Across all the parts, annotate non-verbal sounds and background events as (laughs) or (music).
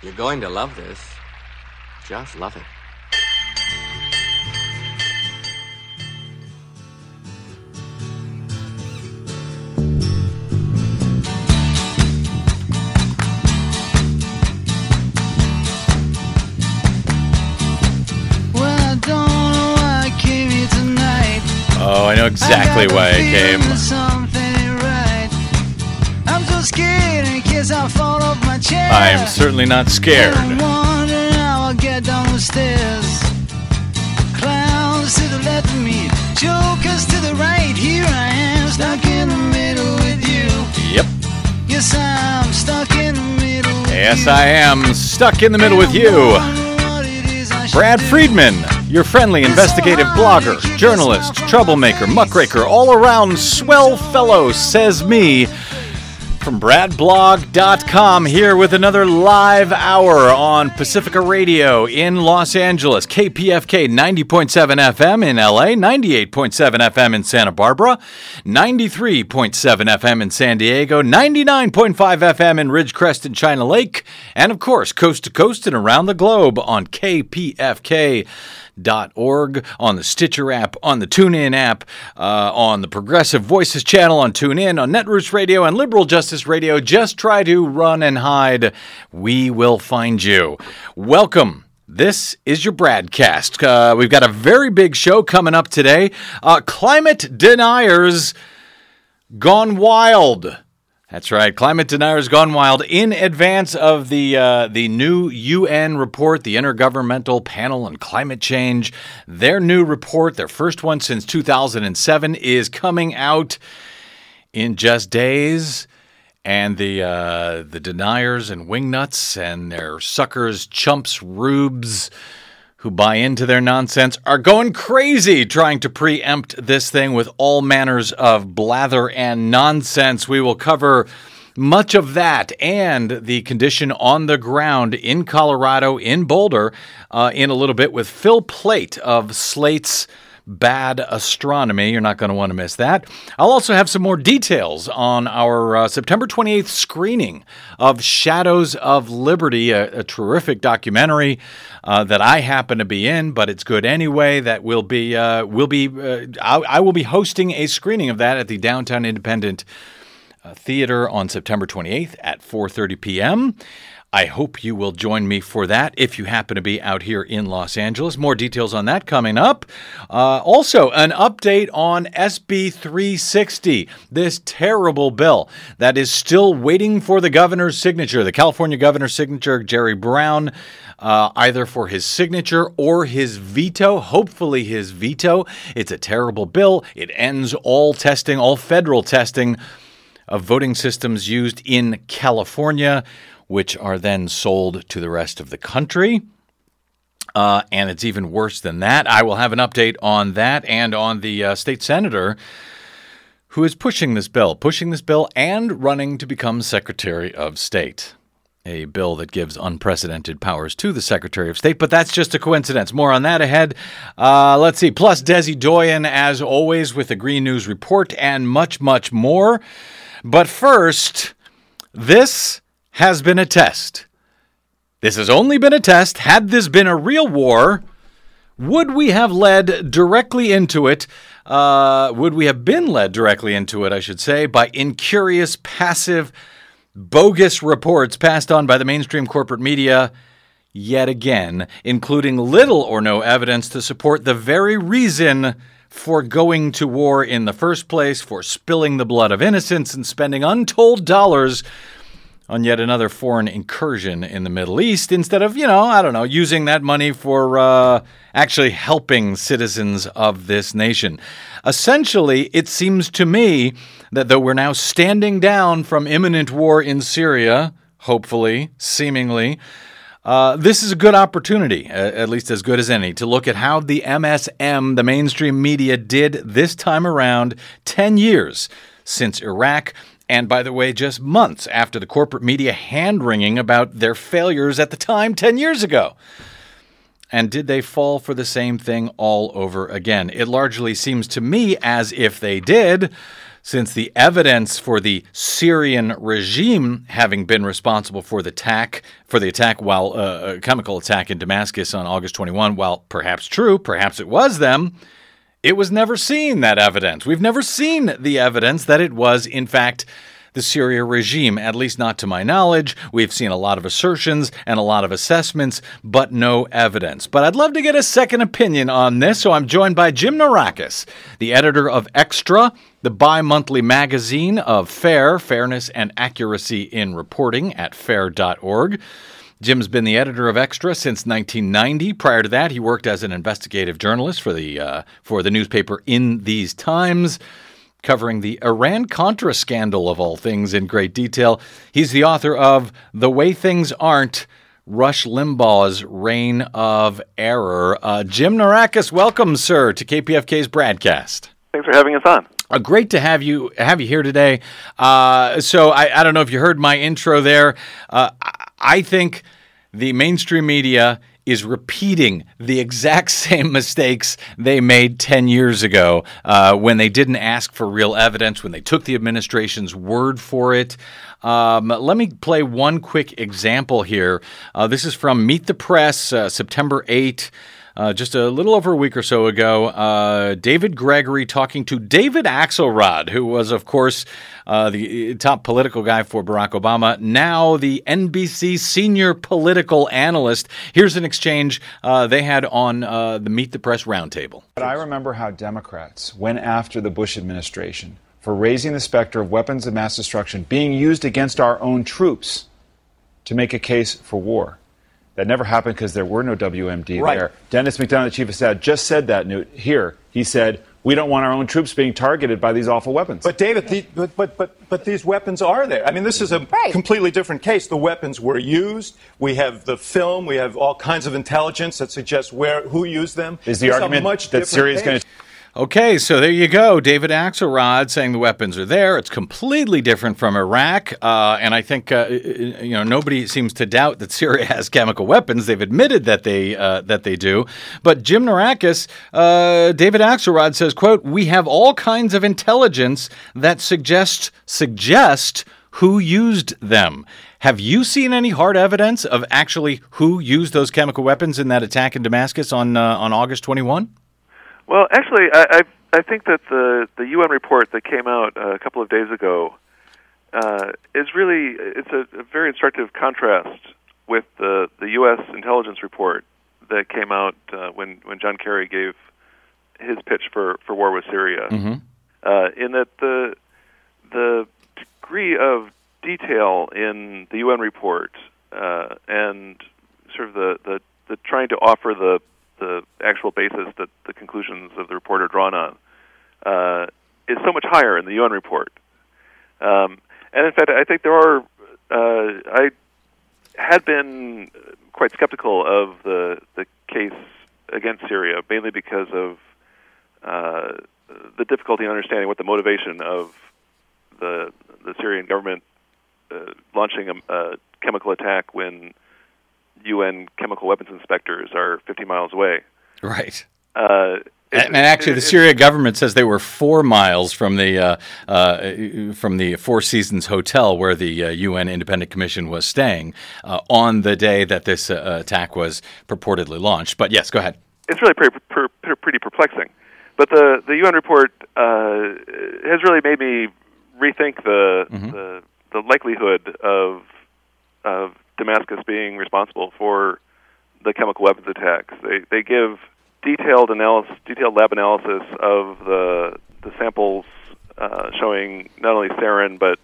You're going to love this. Just love it. Well, I don't know why I came here. Oh, I know exactly why I came. I am certainly not scared. I'm wondering how I'll get down the stairs. Clowns to the left of me, jokers to the right. Here I am, stuck in the middle with you. Yep. Yes, I'm stuck in the middle. Yes. I am stuck in the middle with you. wonder what it is I should Brad. Friedman, your friendly investigative blogger, journalist, troublemaker, muckraker, all around swell fellow, says me. From BradBlog.com here with another live hour on Pacifica Radio in Los Angeles, KPFK 90.7 FM in LA, 98.7 FM in Santa Barbara, 93.7 FM in San Diego, 99.5 FM in Ridgecrest and China Lake, and of course, coast to coast and around the globe on KPFK org on the Stitcher app, on the TuneIn app, uh, on the Progressive Voices channel on TuneIn, on Netroots Radio, and Liberal Justice Radio. Just try to run and hide. We will find you. Welcome. This is your broadcast. Uh, we've got a very big show coming up today. Uh, climate deniers gone wild. That's right. Climate deniers gone wild in advance of the uh, the new UN report, the Intergovernmental Panel on Climate Change. Their new report, their first one since 2007, is coming out in just days. And the uh, the deniers and wingnuts and their suckers, chumps, rubes who buy into their nonsense are going crazy trying to preempt this thing with all manners of blather and nonsense. We will cover much of that and the condition on the ground in Colorado, in Boulder, uh, in a little bit with Phil Plait of Slate's Bad Astronomy. You're not going to want to miss that. I'll also have some more details on our uh, September 28th screening of Shadows of Liberty, a, a terrific documentary uh, that I happen to be in, but it's good anyway. That will be uh, will be uh, I, I will be hosting a screening of that at the Downtown Independent uh, Theater on September 28th at 4:30 p.m. I hope you will join me for that if you happen to be out here in Los Angeles. More details on that coming up. Uh, also, an update on SB 360, this terrible bill that is still waiting for the governor's signature, the California governor's signature, Jerry Brown. Uh, either for his signature or his veto, hopefully his veto. It's a terrible bill. It ends all testing, all federal testing of voting systems used in California, which are then sold to the rest of the country. Uh, and it's even worse than that. I will have an update on that and on the uh, state senator who is pushing this bill, pushing this bill and running to become Secretary of State. A bill that gives unprecedented powers to the Secretary of State, but that's just a coincidence. More on that ahead. Uh, let's see. Plus, Desi Doyen, as always, with the Green News Report and much, much more. But first, this has been a test. This has only been a test. Had this been a real war, would we have led directly into it? Uh, would we have been led directly into it, I should say, by incurious, passive, bogus reports passed on by the mainstream corporate media? Yet again, including little or no evidence to support the very reason for going to war in the first place, for spilling the blood of innocents and spending untold dollars on yet another foreign incursion in the Middle East instead of, you know, I don't know, using that money for uh, actually helping citizens of this nation. Essentially, it seems to me that though we're now standing down from imminent war in Syria, hopefully, seemingly, uh, this is a good opportunity, at least as good as any, to look at how the MSM, the mainstream media, did this time around 10 years since Iraq. And by the way, just months after the corporate media hand wringing about their failures at the time 10 years ago. And did they fall for the same thing all over again? It largely seems to me as if they did. since the evidence for the Syrian regime having been responsible for the attack for the attack while uh, a chemical attack in Damascus on August 21, while perhaps true, perhaps it was them, it was never seen that evidence. We've never seen the evidence that it was in fact the Syria regime, at least not to my knowledge. We've seen a lot of assertions and a lot of assessments, but no evidence. But I'd love to get a second opinion on this, so I'm joined by Jim Naureckas, the editor of Extra, the bi monthly magazine of FAIR, Fairness and Accuracy in Reporting at fair.org. Jim's been the editor of Extra since 1990. Prior to that, he worked as an investigative journalist for the uh, for the newspaper In These Times covering the Iran Contra scandal of all things in great detail. He's the author of The Way Things Aren't Rush Limbaugh's Reign of Error. Uh, Jim Naureckas, welcome, sir, to KPFK's broadcast. Thanks for having us on. Uh, great to have you have you here today. Uh, so I, I, don't know if you heard my intro there. Uh, I think the mainstream media is repeating the exact (laughs) same mistakes they made 10 years ago uh, when they didn't ask for real evidence, when they took the administration's word for it. Um, let me play one quick example here. Uh, this is from Meet the Press, uh, September 8. Uh, just a little over a week or so ago, uh, David Gregory talking to David Axelrod, who was, of course, uh, the top political guy for Barack Obama, now the NBC senior political analyst. Here's an exchange uh, they had on uh, the Meet the Press roundtable. But I remember how Democrats went after the Bush administration for raising the specter of weapons of mass destruction being used against our own troops to make a case for war. That never happened because there were no WMD right. there. Denis McDonough, the chief of staff, just said that, Newt. Here, he said, we don't want our own troops being targeted by these awful weapons. But David, the, but, but but but these weapons are there. I mean, this is a right. completely different case. The weapons were used. We have the film. We have all kinds of intelligence that suggests where who used them. Is the it's argument that Syria is going to Okay, so there you go. David Axelrod saying the weapons are there. It's completely different from Iraq, uh, and I think uh, you know nobody seems to doubt that Syria has chemical weapons. They've admitted that they uh, that they do. But Jim Naureckas, uh, David Axelrod says, "quote We have all kinds of intelligence that suggest suggest who used them." Have you seen any hard evidence of actually who used those chemical weapons in that attack in Damascus on uh, on August 21? Well, actually, I, I I think that the the UN report that came out uh, a couple of days ago uh, is really it's a, a very instructive contrast with the the U.S. intelligence report that came out uh, when when John Kerry gave his pitch for for war with Syria. Mm-hmm. Uh, in that the the degree of detail in the UN report uh, and sort of the, the the trying to offer the the actual basis that the conclusions of the report are drawn on uh, is so much higher in the UN report. Um, and in fact, I think there are. Uh, I had been quite skeptical of the the case against Syria, mainly because of uh, the difficulty in understanding what the motivation of the the Syrian government uh, launching a, a chemical attack when UN chemical weapons inspectors are 50 miles away. Right. Uh, it, and, actually, the Syria government says they were four miles from the uh, uh, from the Four Seasons hotel where the uh, UN Independent Commission was staying uh, on the day that this uh, attack was purportedly launched. But yes, go ahead. It's really pretty, pretty perplexing. But the the UN report has really made me rethink the mm-hmm. the, the likelihood of of Damascus being responsible for the chemical weapons attacks. They they give detailed analysis, detailed lab analysis of the the samples uh, showing not only sarin but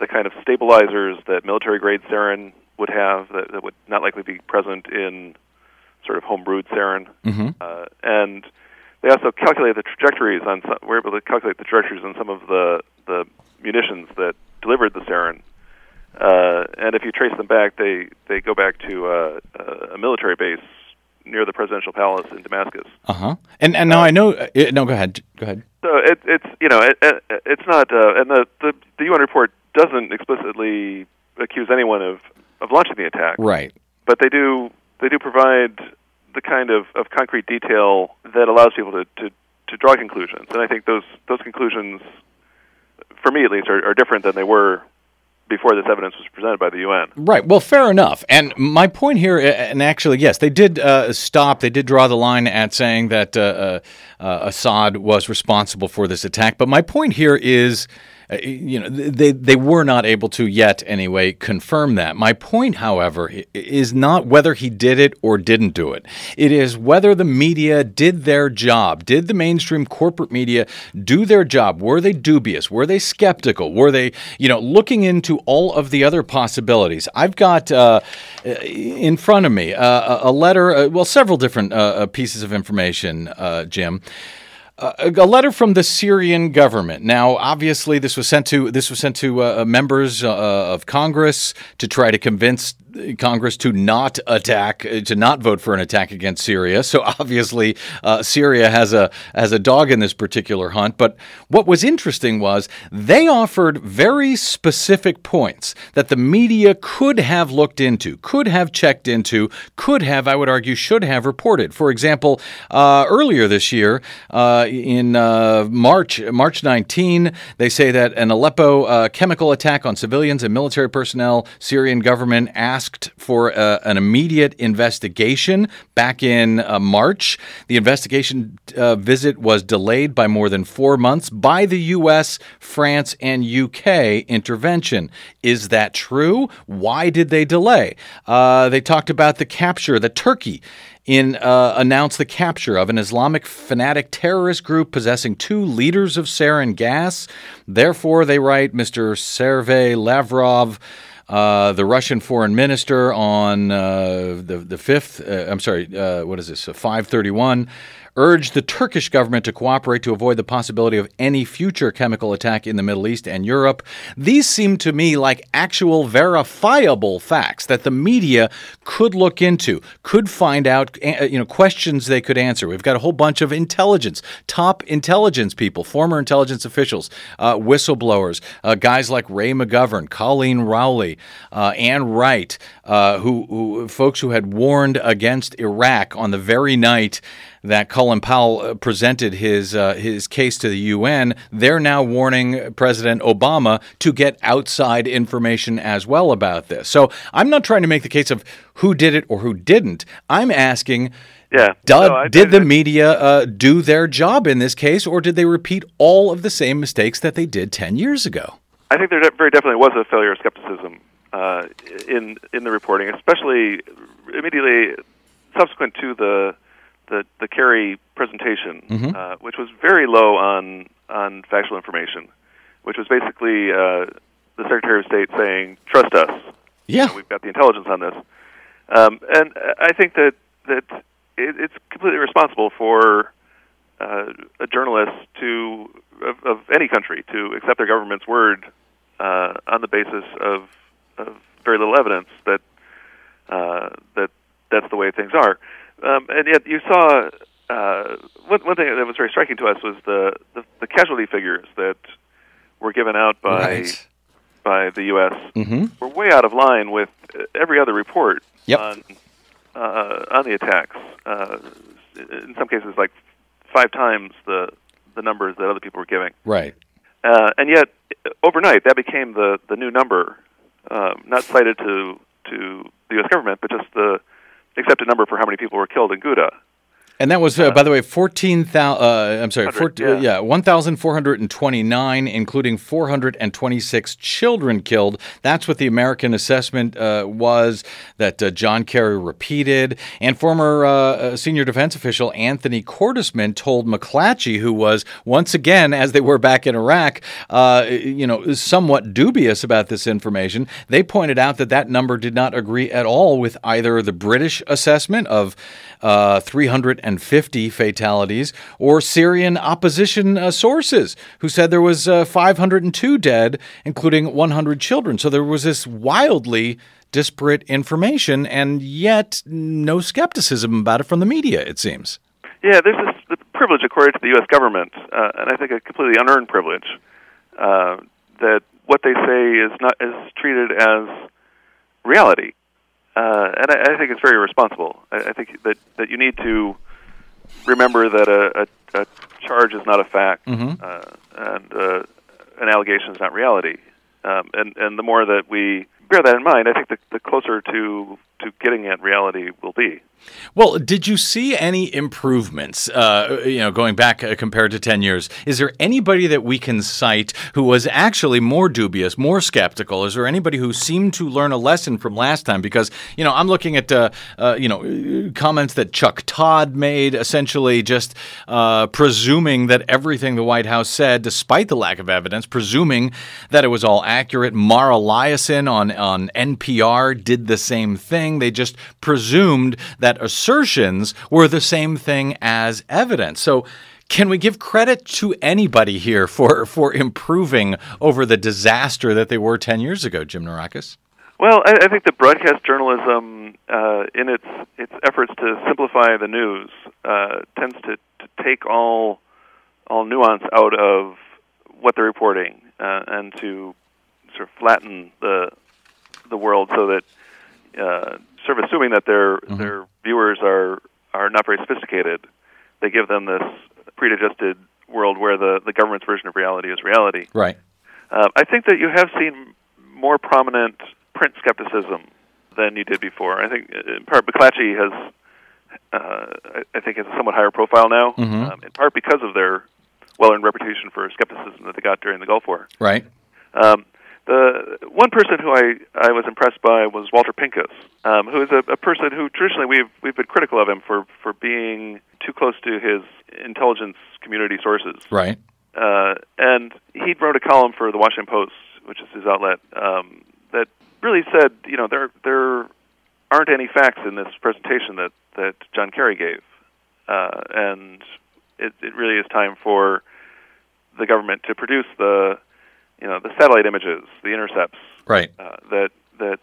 the kind of stabilizers that military grade sarin would have that, that would not likely be present in sort of homebrewed sarin. Mm-hmm. Uh, and they also calculate the trajectories on some, we're able to calculate the trajectories on some of the the munitions that delivered the sarin uh, and if you trace them back, they they go back to uh, a military base near the presidential palace in Damascus. Uh-huh. And and now uh, I know. Uh, no, go ahead. Go ahead. So it, it's you know it, it, it's not, uh, and the, the the UN report doesn't explicitly accuse anyone of of launching the attack. Right. But they do they do provide the kind of, of concrete detail that allows people to, to, to draw conclusions, and I think those those conclusions for me at least, are, are different than they were before this evidence was presented by the UN. Right. Well, fair enough. And my point here, and actually, yes, they did uh, stop. They did draw the line at saying that uh, uh, uh Assad was responsible for this attack. But my point here is you know, they they were not able to yet anyway confirm that. My point, however, is not whether he did it or didn't do it. It is whether the media did their job. Did the mainstream corporate media do their job? Were they dubious? Were they skeptical? Were they, you know, looking into all of the other possibilities? I've got uh, in front of me uh, a letter, uh, well, several different uh, pieces of information, uh, Jim. Uh, a letter from the Syrian government. Now, obviously, this was sent to this was sent to uh, members uh, of Congress to try to convince Congress to not attack, uh, to not vote for an attack against Syria. So (laughs) obviously, uh, Syria has a has a dog in this particular hunt. But what was interesting was they offered very specific points that the media could have looked into, could have checked into, could have, I would argue, should have reported. For example, uh, earlier this year, uh, in uh, March March 19, they say that an Aleppo uh, chemical attack on civilians and military personnel, Syrian government asked asked for uh, an immediate investigation back in uh, March. The investigation uh, visit was delayed by more than four months by the U.S., France, and UK intervention. Is that true? Why did they delay? Uh, they talked about the capture, that Turkey in uh, announced the capture of an Islamic fanatic terrorist group possessing two liters of sarin gas. Therefore, they write, Mr. Sergei Lavrov uh, the Russian foreign minister on uh, the the fifth. Uh, I'm sorry. Uh, what is this? 531 urged the Turkish government to cooperate to avoid the possibility of any future chemical attack in the Middle East and Europe. These seem to me like actual verifiable facts that the media could look into, could find out, uh, you know, questions they could answer. We've got a whole bunch of intelligence, top intelligence people, former intelligence officials, uh, whistleblowers, uh, guys like Ray McGovern, Colleen Rowley, uh, Wright, uh, who, who folks who had warned against Iraq on the very night that Colin Powell uh, presented his uh, his case to the UN, they're now warning President Obama to get outside information as well about this. So I'm not trying to make the case of who did it or who didn't. I'm asking. Yeah. Did, no, I, did the media uh, do their job in this case, or did they repeat all of the same mistakes that they did 10 years ago? I think there very definitely was a failure of skepticism uh, in in the reporting, especially immediately subsequent to the the the Kerry presentation, mm-hmm. uh, which was very low on on factual information, which was basically uh, the Secretary of State saying, "Trust us. Yeah, you know, we've got the intelligence on this." Um, and I think that that it, it's completely responsible for uh, a journalist to of, of any country to accept their government's word uh, on the basis of, of very little evidence that uh, that that's the way things are. Um, and yet, you saw uh, one, one thing that was very striking to us was the, the, the casualty figures that were given out by right. by the U.S. Mm-hmm. were way out of line with every other report yep. on uh, on the attacks. Uh, in some cases, like five times the the numbers that other people were giving. Right. Uh, and yet, overnight, that became the the new number, um, not cited to to the U.S. government, but just the accepted number for how many people were killed in Ghouta. And that was, uh, by the way, 14,000, uh, I'm sorry, 14, yeah, yeah 1,429, including 426 children killed. That's what the American assessment uh, was that uh, John Kerry repeated. And former uh, uh, senior defense official Anthony Cordesman told McClatchy, who was, once again, as they were back in Iraq, you know, somewhat dubious about this information, they pointed out that that number did not agree at all with either the British assessment of uh, 350 fatalities, or Syrian opposition uh, sources who said there was uh, 502 dead, including 100 children. So there was this wildly disparate information, and yet no skepticism about it from the media. It seems. Yeah, there's this privilege accorded to the U.S. government, uh, and I think a completely unearned privilege, uh, that what they say is not is treated as reality. Uh, and I, I think it's very responsible. I, I think that, that you need to remember that a, a, a charge is not a fact, mm-hmm. uh, and uh, an allegation is not reality. Um, and and the more that we bear that in mind, I think the, the closer to to getting at reality will be. Well, did you see any improvements, uh, you know, going back uh, compared to 10 years? Is there anybody that we can cite who was actually more dubious, more skeptical? Is there anybody who seemed to learn a lesson from last time? Because, you know, I'm looking at, uh, uh, you know, comments that Chuck Todd made, essentially just uh, presuming that everything the White House said, despite the lack of evidence, presuming that it was all accurate. Mara Liasson on, on NPR did the same thing. They just presumed that assertions were the same thing as evidence. So, can we give credit to anybody here for, for improving over the disaster that they were 10 years ago, Jim Naureckas? Well, I, I think that broadcast journalism, uh, in its its efforts to simplify the news, uh, tends to, to take all all nuance out of what they're reporting uh, and to sort of flatten the the world so that uh, sort of assuming that their mm-hmm. their viewers are are not very sophisticated, they give them this pre-adjusted world where the the government's version of reality is reality. Right. Uh, I think that you have seen more prominent print skepticism than you did before. I think in part McClatchy has, uh, I think, has a somewhat higher profile now, mm-hmm. um, in part because of their well-earned reputation for skepticism that they got during the Gulf War. Right. Um, the one person who I, I was impressed by was Walter Pincus, um, who is a, a person who traditionally we've we've been critical of him for for being too close to his intelligence community sources. Right. Uh, and he wrote a column for the Washington Post, which is his outlet, um, that really said, you know, there there aren't any facts in this presentation that that John Kerry gave, uh, and it, it really is time for the government to produce the you know the satellite images, the intercepts, right? Uh, that that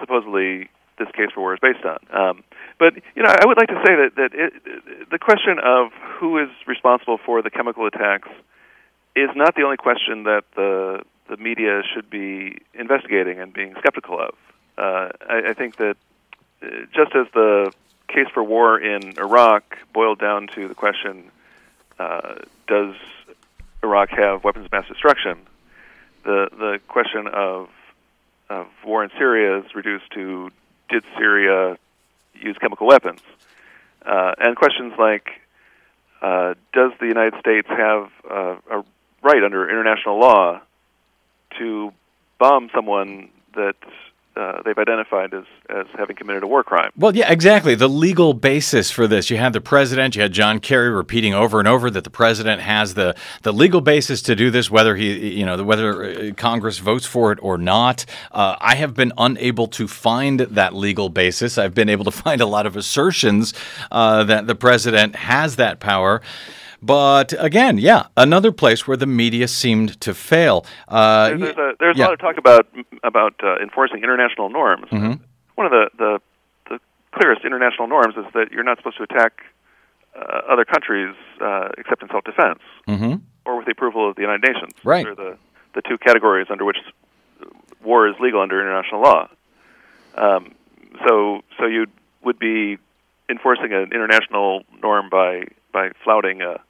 supposedly this case for war is based on. Um, but you know, I would like to say that that it, the question of who is responsible for the chemical attacks is not the only question that the the media should be investigating and being skeptical of. Uh, I, I think that uh, just as the case for war in Iraq boiled down to the question, uh, does Iraq have weapons of mass destruction? The the question of of war in Syria is reduced to did Syria use chemical weapons, uh, and questions like uh, does the United States have uh, a right under international law to bomb someone that uh, they've identified as, as having committed a war crime. Well, yeah, exactly. The legal basis for this. You had the president, you had John Kerry repeating over and over that the president has the, the legal basis to do this, whether he, you know, whether uh, Congress votes for it or not. Uh, I have been unable to find that legal basis. I've been able to (laughs) find a lot of assertions uh, that the president has that power. But again, yeah, another place where the media seemed to fail. Uh, there's, there's, a, there's yeah. a lot of talk about about uh, enforcing international norms. Mm-hmm. One of the, the the clearest international norms is that you're not supposed to attack uh, other countries uh, except in self-defense mm-hmm. or with the approval of the United Nations. Right. Those are the the two categories under which war is legal under international law. Um, so so you would be enforcing an international norm by by flouting a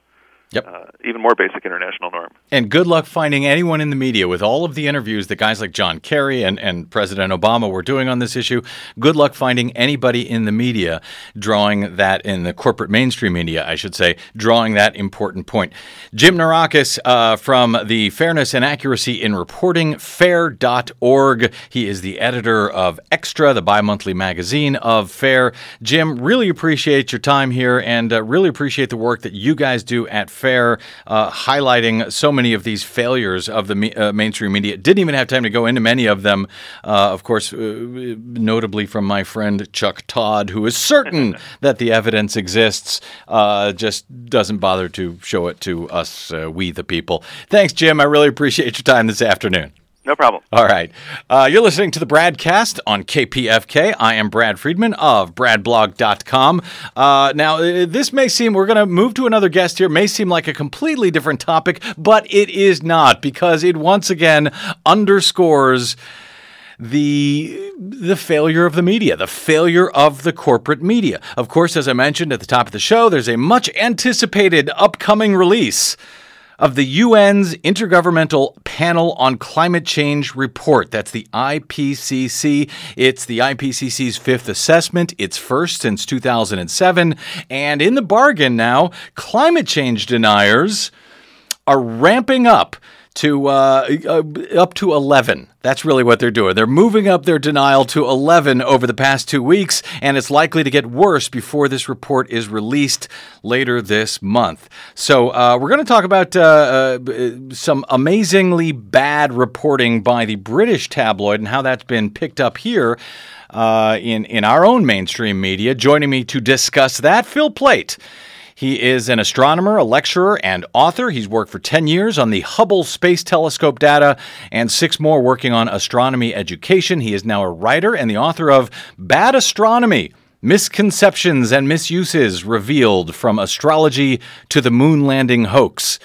Yep. Uh, even more basic international norm. And good luck finding anyone in the media with all of the interviews that guys like John Kerry and, and President Obama were doing on this issue. Good luck finding anybody in the media drawing that, in the corporate mainstream media, I should say, drawing that important point. Jim Naureckas uh, from the Fairness and Accuracy in Reporting, fair.org. He is the editor of Extra, the bi monthly magazine of FAIR. Jim, really appreciate your time here and uh, really appreciate the work that you guys do at fair, uh, highlighting so many of these failures of the me- uh, mainstream media. Didn't even have time to go into many of them, uh, of course, uh, notably from my friend Chuck Todd, who is certain (laughs) that the evidence exists, uh, just doesn't bother to show it to us, uh, we the people. Thanks, Jim. I really appreciate your time this afternoon. No problem. All right. Uh, you're listening to the BradCast on KPFK. I am Brad Friedman of BradBlog.com. Uh, now, uh, this may seem, we're going to move to another guest here, may seem like a completely different topic, but it is not because it once again underscores the the failure of the media, the failure of the corporate media. Of course, as I mentioned at the top of the show, there's a much anticipated upcoming release of the UN's Intergovernmental Panel on Climate Change report. That's the IPCC. It's the IPCC's fifth assessment, its first since 2007. And in the bargain now, climate change deniers are ramping up to uh, uh, up to 11. That's really what they're doing. They're moving up their denial to 11 over the past two weeks, and it's likely to get worse before this report is released later this month. So uh, we're going to talk about uh, uh, some amazingly bad reporting by the British tabloid and how that's been picked up here. Uh, in in our own mainstream media, joining me to discuss that, Phil Plait. He is an astronomer, a lecturer, and author. He's worked for 10 years on the Hubble Space Telescope data and six more working on astronomy education. He is now a writer and the author of Bad Astronomy Misconceptions and Misuses Revealed from Astrology to the Moon Landing Hoax.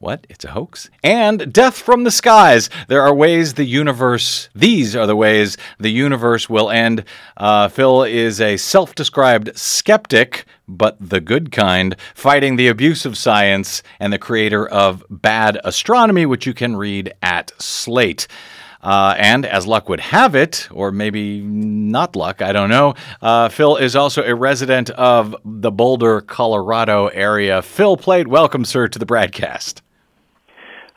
What? It's a hoax? And death from the skies. There are ways the universe, these are the ways the universe will end. Uh, Phil is a self described skeptic, but the good kind, fighting the abuse of science and the creator of Bad Astronomy, which you can read at Slate. Uh, and as luck would have it, or maybe not luck, I don't know, uh, Phil is also a resident of the Boulder, Colorado area. Phil Plait, welcome, sir, to the broadcast.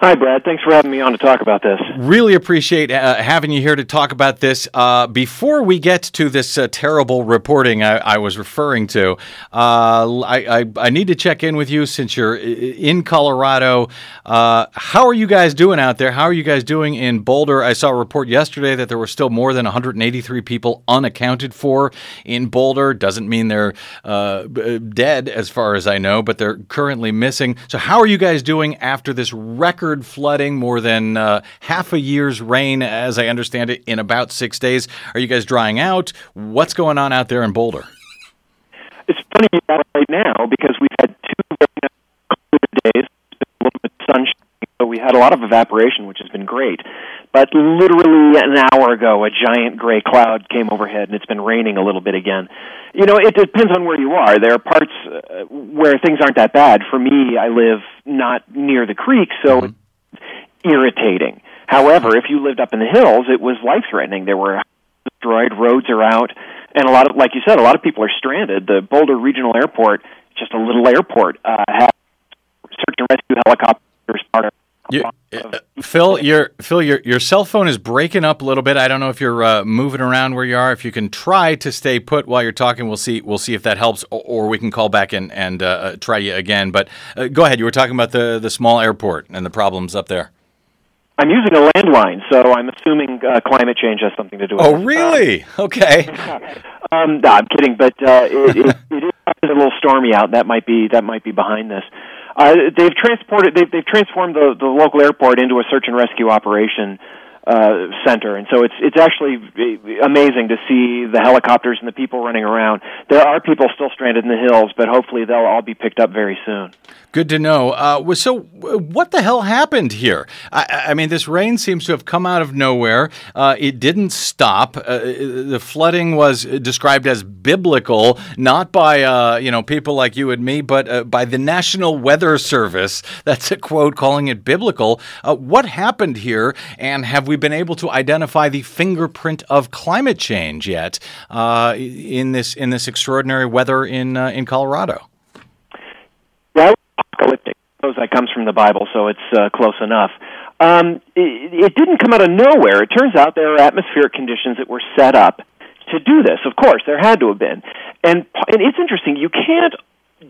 Hi, Brad. Thanks for having me on to talk about this. Really appreciate uh, having you here to talk about this. Uh, before we get to this uh, terrible reporting I, I, was referring to, uh, I, I, I, need to check in with you since you're in Colorado. Uh, how are you guys doing out there? How are you guys doing in Boulder? I saw a report yesterday that there were still more than 183 people unaccounted for in Boulder. Doesn't mean they're uh, dead, as far as I know, but they're currently missing. So, how are you guys doing after this record? Record flooding, more than uh, half a year's rain, as I understand it, in about six days. Are you guys drying out? What's going on out there in Boulder? It's funny right now because we've had two clear days, a little bit of sunshine, so we had a lot of evaporation, which has been great. But literally an hour ago, a giant gray cloud came overhead, and it's been raining a little bit again. You know, it depends on where you are. There are parts uh, where things aren't that bad. For me, I live not near the creek, so mm-hmm irritating. However, if you lived up in the hills, it was life threatening. There were destroyed, roads are out, and a lot of, like you said, a lot of people are stranded. The Boulder Regional Airport, just a little airport, uh, has search and rescue helicopters part of you, uh, Phil, your Phil, your your cell phone is breaking up a little bit. I don't know if you're uh, moving around where you are. If you can try to stay put while you're talking, we'll see. We'll see if that helps, or, or we can call back and and uh, uh try you again. But uh, go ahead. You were talking about the the small airport and the problems up there. I'm using a landline, so I'm assuming uh, climate change has something to do with oh, it. Oh, really? okay. (laughs) um, no, I'm kidding, but uh, it, it, it is a little stormy out. That might be that might be behind this. Uh, they've transported they've, they've transformed the, the local airport into a search and rescue operation uh, center, and so it's it's actually amazing to see the helicopters and the people running around. There are people still stranded in the hills, but hopefully they'll all be picked up very soon. Good to know. Uh, so, what the hell happened here? I, I, mean, this rain seems to have come out of nowhere. Uh, it didn't stop. Uh, the flooding was described as biblical, not by uh, you know people like you and me, but uh, by the National Weather Service. That's a quote calling it biblical. What happened here, and have we been able to identify the fingerprint of climate change yet in this in this extraordinary weather in in Colorado? apocalyptic. Suppose that comes from the Bible, so it's uh, close enough. Um, it, it didn't come out of nowhere. It turns out there are atmospheric conditions that were set up to do this. Of course, there had to have been, and and it's interesting. You can't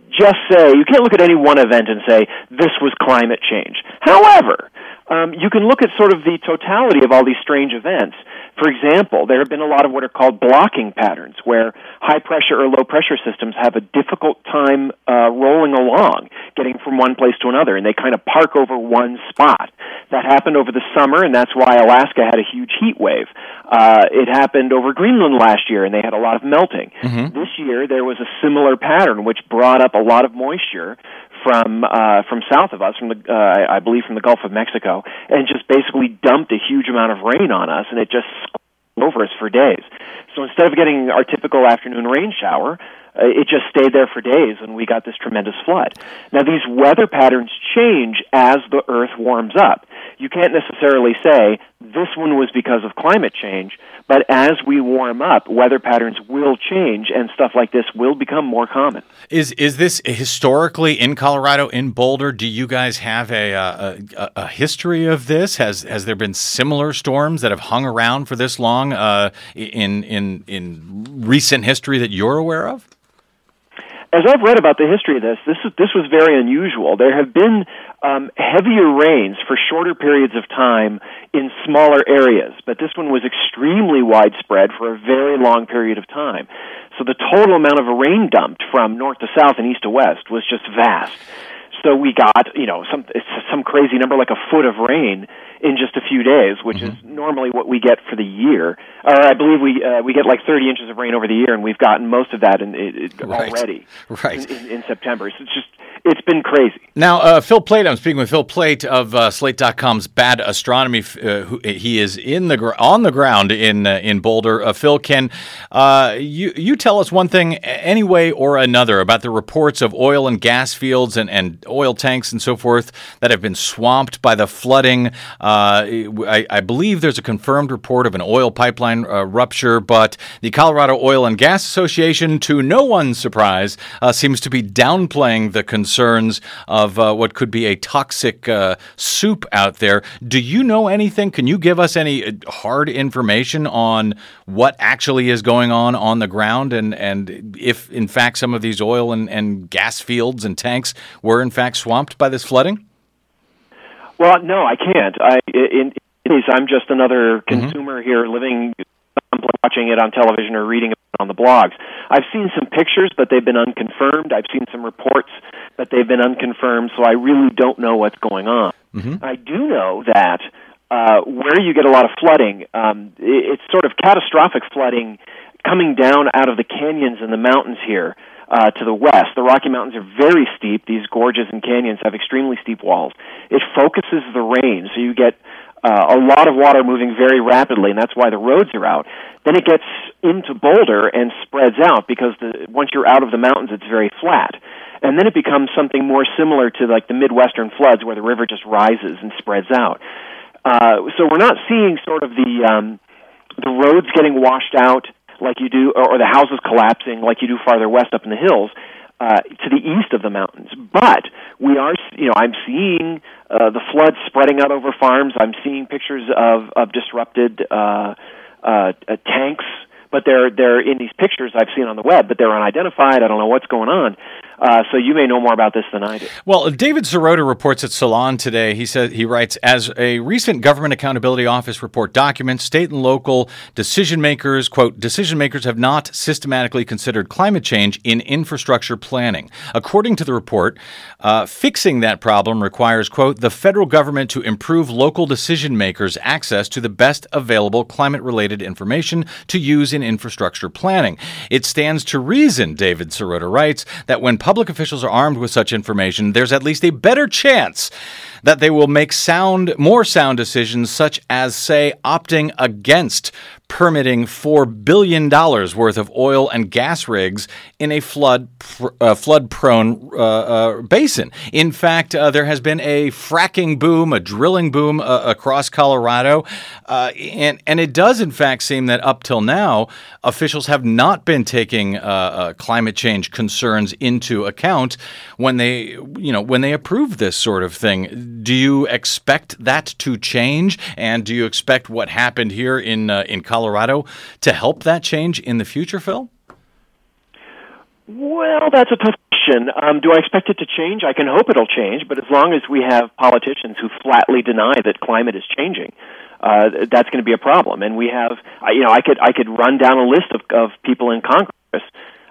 just say you can't look at any one event and say this was climate change. However, um, you can look at sort of the totality of all these strange events for example, there have been a lot of what are called blocking patterns, where high pressure or low pressure systems have a difficult time uh, rolling along, getting from one place to another, and they kind of park over one spot. That happened over the summer, and that's why Alaska had a huge heat wave. Uh, it happened over Greenland last year, and they had a lot of melting. Mm-hmm. This year, there was a similar pattern, which brought up a lot of moisture from uh, from south of us, from the uh, I believe from the Gulf of Mexico, and just basically dumped a huge amount of rain on us, and it just over us for days. So instead of getting our typical afternoon rain shower, uh, it just stayed there for days and we got this tremendous flood. Now these weather patterns change as the earth warms up. You can't necessarily say this one was because of climate change, but as we warm up, weather patterns will change and stuff like this will become more common. Is is this historically in Colorado in Boulder? Do you guys have a, uh, a, a history of this? Has has there been similar storms that have hung around for this long uh, in in in recent history that you're aware of? as I've read about the history of this, this is, this was very unusual. There have been um, heavier rains for shorter periods of time in smaller areas, but this one was extremely widespread for a very long period of time. So the total amount of rain dumped from north to south and east to west was just vast. So we got, you know, some some crazy number like a foot of rain in just a few days, which mm-hmm. is normally what we get for the year. Or I believe we uh, we get like 30 inches of rain over the year, and we've gotten most of that in, in, right. already right. In, in, in September. So it's just it's been crazy. Now, uh, Phil Plait, I'm speaking with Phil Plait of uh, Slate.com's Bad Astronomy. Uh, who, he is in the gr- on the ground in uh, in Boulder. Uh, Phil, can uh, you you tell us one thing, anyway or another, about the reports of oil and gas fields and, and oil tanks and so forth that have been swamped by the flooding? I, I, believe there's a confirmed report of an oil pipeline rupture, but the Colorado Oil and Gas Association, to no one's surprise, seems to be downplaying the concerns of uh, what could be a toxic uh, soup out there. Do you know anything? Can you give us any uh, hard information on what actually is going on on the ground and, and if, in fact, some of these oil and, and gas fields and tanks were, in fact, swamped by this flooding? Well, no, I can't. I, in, in case I'm just another mm-hmm. consumer mm-hmm. here living watching it on television or reading it on the blogs. I've seen some pictures, but they've been unconfirmed. I've seen some reports, but they've been unconfirmed, so I really don't know what's going on. Mm-hmm. I do know that uh, where you get a lot of flooding, um, it's sort of catastrophic flooding coming down out of the canyons and the mountains here. Uh, to the west. The Rocky Mountains are very steep. These gorges and canyons have extremely steep walls. It focuses the rain, so you get uh, a lot of water moving very rapidly, and that's why the roads are out. Then it gets into Boulder and spreads out because the, once you're out of the mountains, it's very flat. And then it becomes something more similar to like the Midwestern floods where the river just rises and spreads out. Uh, so we're not seeing sort of the um, the roads getting washed out like you do, or, the houses collapsing like you do farther west up in the hills uh, to the east of the mountains. But we are, you know, I'm seeing uh, the floods spreading out over farms. I'm seeing pictures of of disrupted uh, uh, uh, tanks, but they're they're in these pictures I've seen on the web, but they're unidentified. I don't know what's going on. Uh, so you may know more about this than I do. Well, David Sirota reports at Salon today. He says he writes as a recent Government Accountability Office report documents, state and local decision makers quote decision makers have not systematically considered climate change in infrastructure planning. According to the report, uh, fixing that problem requires quote the federal government to improve local decision makers' access to the best available climate related information to use in infrastructure planning. It stands to reason, David Sirota writes, that when public officials are armed with such information, there's at least a better chance that they will make sound, more sound decisions, such as, say, opting against permitting $4 billion worth of oil and gas rigs in a flood uh, flood prone uh, uh, basin. In fact, uh, there has been a fracking boom, a drilling boom uh, across Colorado. Uh, and, and it does, in fact, seem that up till now, officials have not been taking climate change concerns into account when they, you know, when they approve this sort of thing. Do you expect that to change? And do you expect what happened here in, in Colorado? Colorado to help that change in the future, Phil? Well, that's a tough question. Um, do I expect it to change? I can hope it'll change, but as long as we have politicians who flatly deny that climate is changing, uh, that's going to be a problem. And we have, you know, I could I could run down a list of, of people in Congress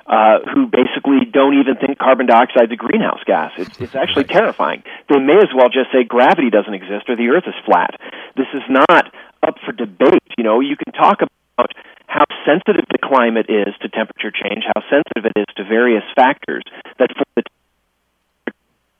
uh, who basically don't even think carbon dioxide is a greenhouse gas. It's, it's actually terrifying. They may as well just say gravity doesn't exist or the Earth is flat. This is not up for debate. You know, you can talk about how sensitive the climate is to temperature change, how sensitive it is to various factors that for the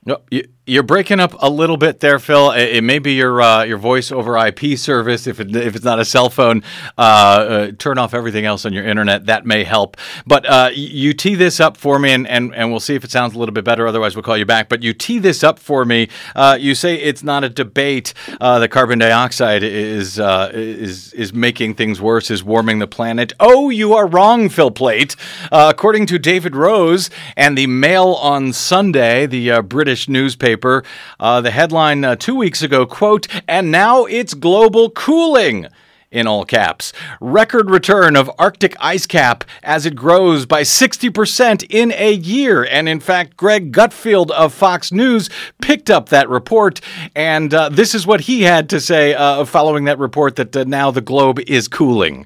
No, you, you're breaking up a little bit there, Phil. It, may be your uh, your voice over IP service. If it, if it's not a cell phone, uh, uh, turn off everything else on your internet. That may help. But uh, you tee this up for me, and, and, and we'll see if it sounds a little bit better. Otherwise, we'll call you back. But you tee this up for me. Uh, you say it's not a debate uh, that carbon dioxide is is is making things worse, is warming the planet. Oh, you are wrong, Phil Plait. according to David Rose and the Mail on Sunday, the British British newspaper. Uh, the headline uh, two weeks ago, quote, and now it's global cooling in all caps. Record return of Arctic ice cap as it grows by 60% in a year. And in fact, Greg Gutfeld of Fox News picked up that report. And uh, this is what he had to say uh, following that report that uh, now the globe is cooling.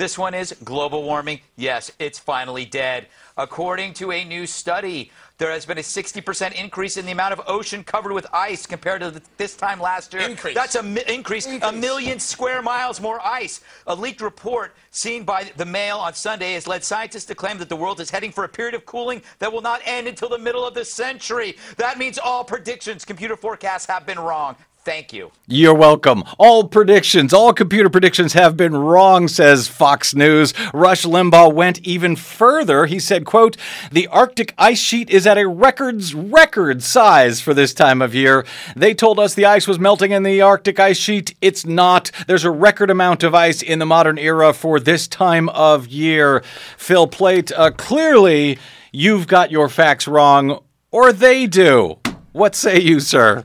This one is global warming. Yes, it's finally dead. According to a new study, there has been a 60% increase in the amount of ocean covered with ice compared to this time last year. Increase. That's an mi- increase, increase, a million square miles more ice. A leaked report seen by the Mail on Sunday has led scientists to claim that the world is heading for a period of cooling that will not end until the middle of the century. That means all predictions, computer forecasts have been wrong. Thank you. You're welcome. All predictions, all computer predictions have been wrong, says Fox News. Rush Limbaugh went even further. He said, quote, the Arctic ice sheet is at a records record size for this time of year. They told us the ice was melting in the Arctic ice sheet. It's not. There's a record amount of ice in the modern era for this time of year. Phil Plait, uh, clearly you've got your facts wrong, or they do. What say you, sir?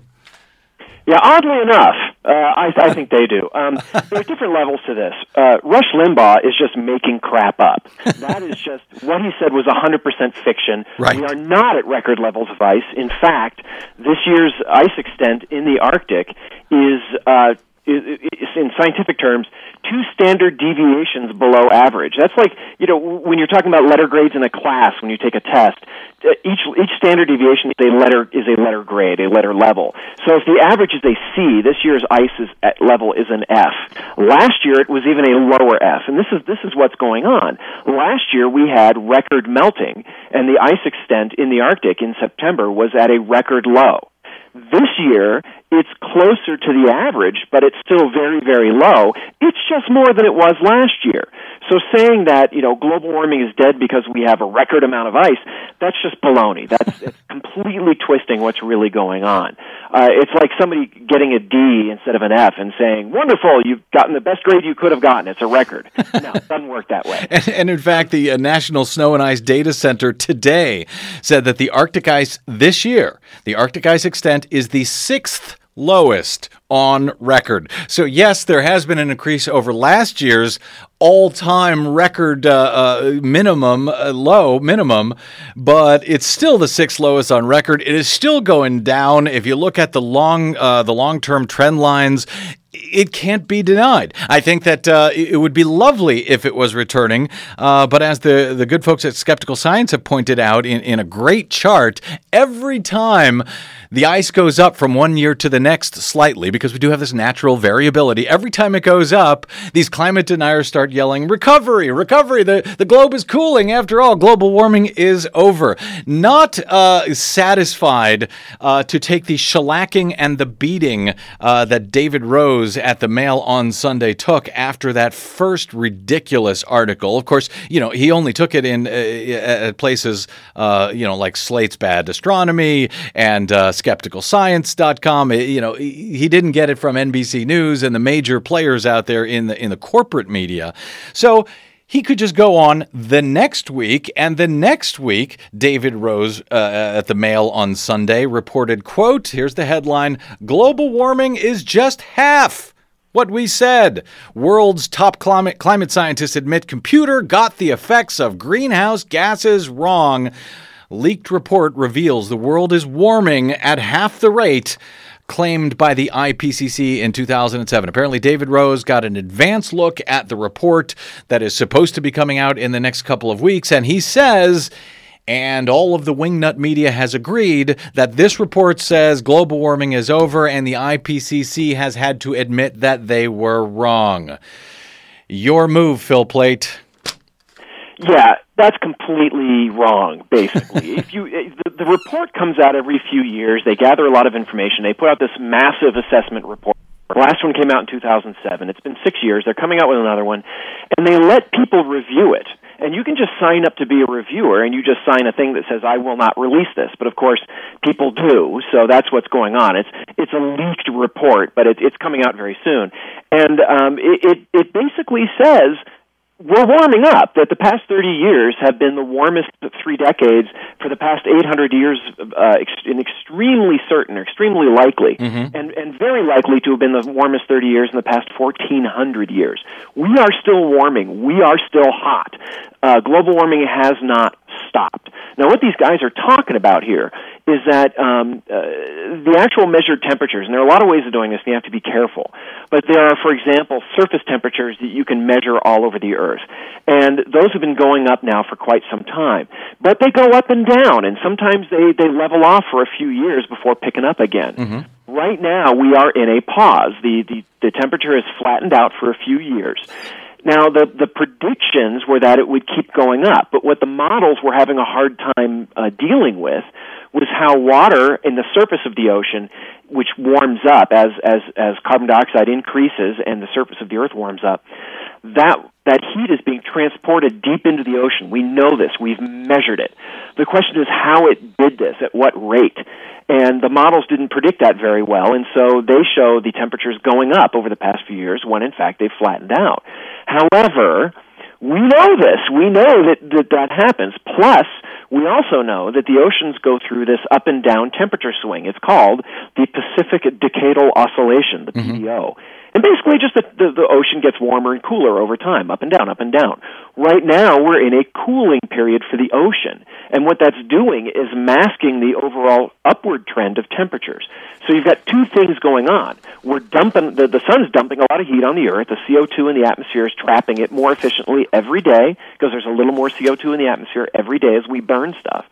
Yeah, oddly enough, uh, I, I think they do. Um, (laughs) there's different levels to this. Uh, Rush Limbaugh is just making crap up. That is just (laughs) what he said was 100% fiction. Right. We are not at record levels of ice. In fact, this year's ice extent in the Arctic is uh, in scientific terms, two standard deviations below average. That's like, you know, when you're talking about letter grades in a class, when you take a test, uh, each, each standard deviation is a letter, is a letter grade, a letter level. So if the average is a C, this year's ice is at level is an F. Last year it was even a lower F, and this is, this is what's going on. Last year we had record melting, and the ice extent in the Arctic in September was at a record low. This year, it's closer to the average, but it's still very, very low. It's just more than it was last year. So saying that, you know, global warming is dead because we have a record amount of ice, that's just baloney. That's (laughs) it's completely twisting what's really going on. Uh, it's like somebody getting a D instead of an F and saying, wonderful, you've gotten the best grade you could have gotten. It's a record. (laughs) No, it doesn't work that way. And, and in fact, the uh, National Snow and Ice Data Center today said that the Arctic ice this year, the Arctic ice extent is the sixth lowest on record. So, yes, there has been an increase over last year's all time record uh, uh, minimum, uh, low minimum, but it's still the sixth lowest on record. It is still going down. If you look at the long, uh, the long term trend lines, it can't be denied. I think that uh, it would be lovely if it was returning, uh, but as the, the good folks at Skeptical Science have pointed out in, in a great chart, every time the ice goes up from one year to the next slightly, because we do have this natural variability, every time it goes up, these climate deniers start yelling, Recovery, recovery, the, the globe is cooling. After all, global warming is over. Not uh, satisfied uh, to take the shellacking and the beating uh, that David Rose at the Mail on Sunday took after that first ridiculous article. Of course, you know, he only took it in uh, at places, uh, you know, like Slate's Bad Astronomy and uh, SkepticalScience.com. You know, he didn't get it from NBC News and the major players out there in the in the corporate media. So he could just go on the next week and the next week david rose uh, at the mail on sunday reported quote here's the headline global warming is just half what we said. World's top climate, climate scientists admit computer got the effects of greenhouse gases wrong. Leaked report reveals the world is warming at half the rate claimed by the IPCC in 2007. Apparently, David Rose got an advance look at the report that is supposed to be coming out in the next couple of weeks, and he says. And all of the wingnut media has agreed that this report says global warming is over, and the IPCC has had to admit that they were wrong. Your move, Phil Plait. Yeah, that's completely wrong. Basically, (laughs) if you eh, the, the report comes out every few years, they gather a lot of information. They put out this massive assessment report. The last one came out in 2007. It's been six years. They're coming out with another one, and they let people review it. And you can just sign up to be a reviewer, and you just sign a thing that says, "I will not release this." But of course, people do, so that's what's going on. It's it's a leaked report, but it, it's coming out very soon, and um, it, it it basically says we're warming up. That the past 30 years have been the warmest three decades for the past 800 years, uh, ex- in extremely certain, or extremely likely, Mm-hmm. and and very likely to have been the warmest 30 years in the past 1400 years. We are still warming. We are still hot. Uh, global warming has not stopped. Now, what these guys are talking about here is that um, uh, the actual measured temperatures, and there are a lot of ways of doing this, and you have to be careful. But there are, for example, surface temperatures that you can measure all over the Earth. And those have been going up now for quite some time. But they go up and down, and sometimes they, they level off for a few years before picking up again. Right now, we are in a pause. The, the, the temperature has flattened out for a few years. Now, the, the predictions were that it would keep going up, but what the models were having a hard time uh, dealing with was how water in the surface of the ocean, which warms up as, as, as carbon dioxide increases and the surface of the earth warms up, that, that heat is being transported deep into the ocean. We know this. We've measured it. The question is how it did this, at what rate. And the models didn't predict that very well, and so they show the temperatures going up over the past few years when in fact they've flattened out. However, we know this. We know that, that that happens. Plus, we also know that the oceans go through this up and down temperature swing. It's called the Pacific Decadal Oscillation, the mm-hmm. PDO. And basically, just the, the, the ocean gets warmer and cooler over time, up and down, up and down. Right now, we're in a cooling period for the ocean. And what that's doing is masking the overall upward trend of temperatures. So you've got two things going on. We're dumping, the, the sun's dumping a lot of heat on the earth. The CO2 in the atmosphere is trapping it more efficiently every day because there's a little more CO2 in the atmosphere every day as we burn stuff.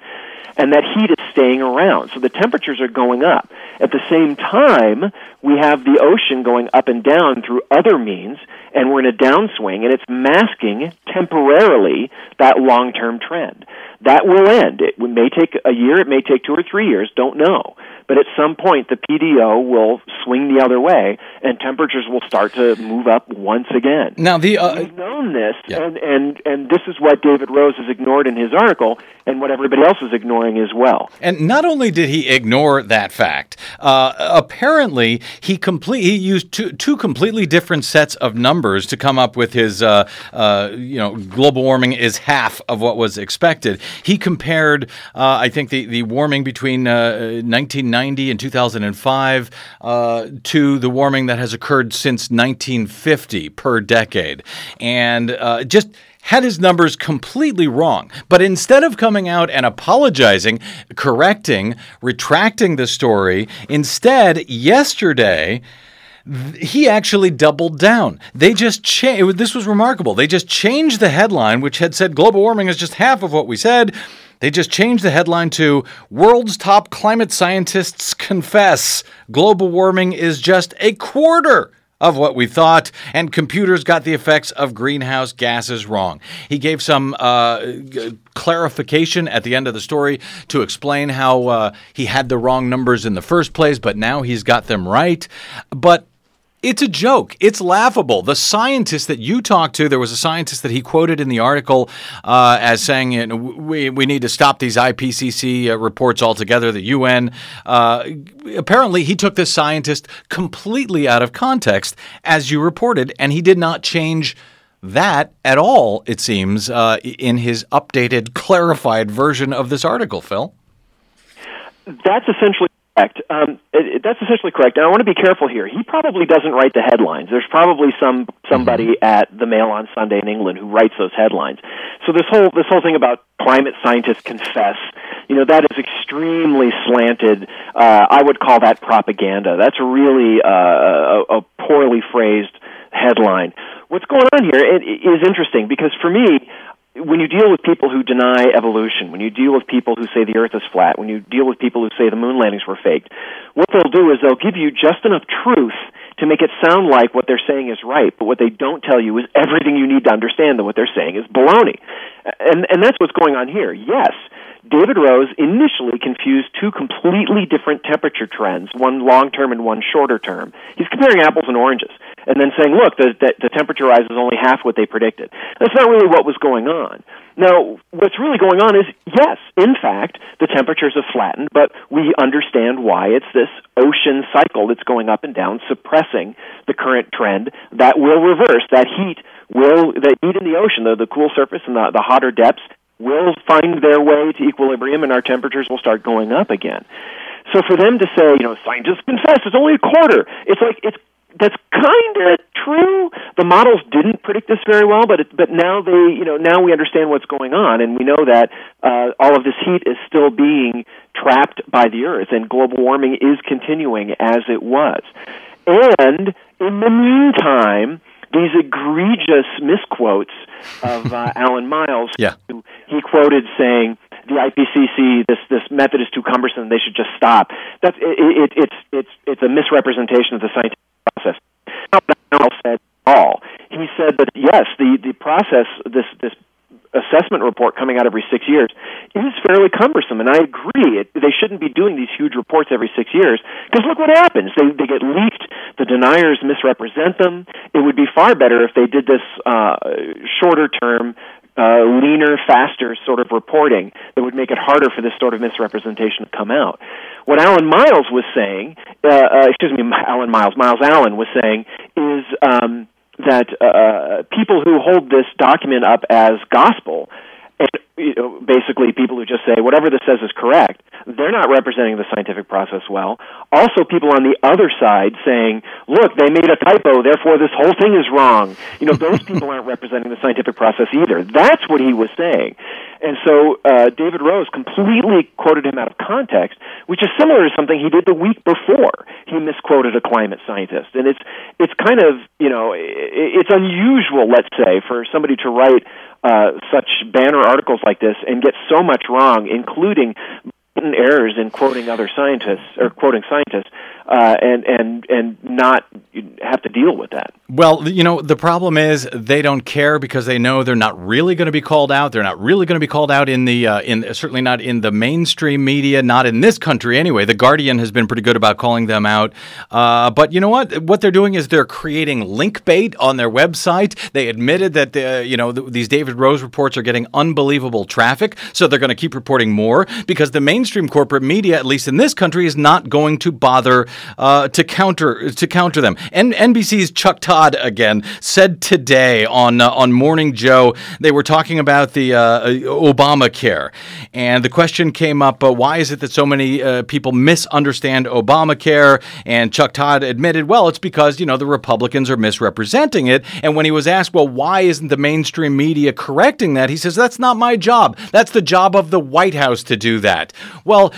And that heat is staying around. So the temperatures are going up. At the same time, we have the ocean going up and down through other means, and we're in a downswing, and it's masking temporarily that long term trend. That will end. It may take a year, it may take two or three years, don't know. But at some point, the PDO will swing the other way, and temperatures will start to move up once again. Now, the uh, We've known this, and, and, and this is what David Rose has ignored in his article, and what everybody else is ignoring as well. And not only did he ignore that fact, uh, apparently he complete he used two, two completely different sets of numbers to come up with his uh, uh, you know global warming is half of what was expected. He compared uh, I think the the warming between uh, 1990 and 2005 uh, to the warming that has occurred since 1950 per decade, and uh, just had his numbers completely wrong. But instead of coming out and apologizing, correcting, retracting the story, instead, yesterday, he actually doubled down. They just changed. This was remarkable. They just changed the headline, which had said global warming is just half of what we said. They just changed the headline to World's Top Climate Scientists Confess Global Warming is just a quarter of what we thought, and computers got the effects of greenhouse gases wrong. He gave some uh, g- clarification at the end of the story to explain how uh, he had the wrong numbers in the first place, but now he's got them right. But it's a joke. It's laughable. The scientist that you talked to, there was a scientist that he quoted in the article uh, as saying, you know, we, we need to stop these IPCC uh, reports altogether, the UN. Uh, apparently, he took this scientist completely out of context, as you reported, and he did not change that at all, it seems, uh, in his updated, clarified version of this article, Phil. That's essentially correct. Um, it, it- that's essentially correct. And I want to be careful here. He probably doesn't write the headlines. There's probably some somebody at the Mail on Sunday in England who writes those headlines. So this whole this whole thing about climate scientists confess, you know, that is extremely slanted. Uh, I would call that propaganda. That's really uh, a, a poorly phrased headline. What's going on here is it, it is interesting because for me, when you deal with people who deny evolution, when you deal with people who say the earth is flat, when you deal with people who say the moon landings were faked, what they'll do is they'll give you just enough truth to make it sound like what they're saying is right, but what they don't tell you is everything you need to understand that what they're saying is baloney. And, and that's what's going on here. Yes, David Rose initially confused two completely different temperature trends, one long term and one shorter term. He's comparing apples and oranges and then saying, look, the, the, the temperature rise is only half what they predicted. That's not really what was going on. Now, what's really going on is, yes, in fact, the temperatures have flattened, but we understand why. It's this ocean cycle that's going up and down, suppressing the current trend that will reverse. That heat will, the heat in the ocean, the, the cool surface and the, the hotter depths, will find their way to equilibrium and our temperatures will start going up again. So for them to say, you know, scientists confess it's only a quarter, it's like it's that's kind of true. The models didn't predict this very well, but it, but now they, you know, now we understand what's going on, and we know that uh, all of this heat is still being trapped by the Earth, and global warming is continuing as it was. And in the meantime, these egregious misquotes of uh, (laughs) Alan Miles, yeah. who he quoted saying the IPCC this this method is too cumbersome, they should just stop. That's it, it, it's it's it's a misrepresentation of the scientific process. Miles said all. He said that yes, the the process this this assessment report coming out every six years is fairly cumbersome, and I agree. It, they shouldn't be doing these huge reports every six years because look what happens. They they get leaked. The deniers misrepresent them. It would be far better if they did this uh, shorter term. Uh, leaner, faster sort of reporting that would make it harder for this sort of misrepresentation to come out. What Alan Miles was saying, uh, uh, excuse me, (laughs) Alan Miles, Myles Allen was saying, is um, that uh, people who hold this document up as gospel, and you know, basically people who just say whatever this says is correct, they're not representing the scientific process well. Also, people on the other side saying, "Look, they made a typo, therefore this whole thing is wrong." You know, those people aren't representing the scientific process either. That's what he was saying. And so uh, David Rose completely quoted him out of context, which is similar to something he did the week before. He misquoted a climate scientist, and it's it's kind of you know it's unusual, let's say, for somebody to write uh, such banner articles like this and get so much wrong, including errors in quoting other scientists or quoting scientists uh, and and and not have to deal with that. Well, you know, the problem is they don't care because they know they're not really going to be called out. They're not really going to be called out in the uh, in certainly not in the mainstream media, not in this country anyway. The Guardian has been pretty good about calling them out, uh, but you know what? What they're doing is they're creating link bait on their website. They admitted that the, you know these David Rose reports are getting unbelievable traffic, so they're going to keep reporting more because the mainstream corporate media, at least in this country, is not going to bother uh, to counter to counter them. And NBC's Chuck Todd again said today on uh, on Morning Joe they were talking about the uh, Obamacare, and the question came up: uh, Why is it that so many uh, people misunderstand Obamacare? And Chuck Todd admitted, well, it's because you know the Republicans are misrepresenting it. And when he was asked, well, why isn't the mainstream media correcting that? He says that's not my job. That's the job of the White House to do that. Well.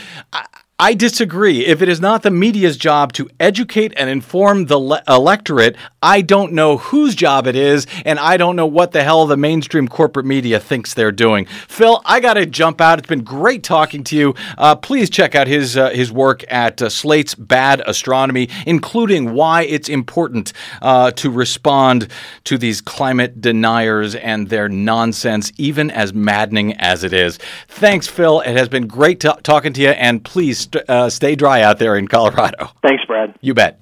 I disagree. If it is not the media's job to educate and inform the le- electorate, I don't know whose job it is, and I don't know what the hell the mainstream corporate media thinks they're doing. Phil, I got to jump out. It's been great talking to you. Uh, please check out his uh, his work at uh, Slate's Bad Astronomy, including why it's important uh, to respond to these climate deniers and their nonsense, even as maddening as it is. Thanks, Phil. It has been great t- talking to you, and please st- uh, stay dry out there in Colorado. Thanks, Brad. You bet.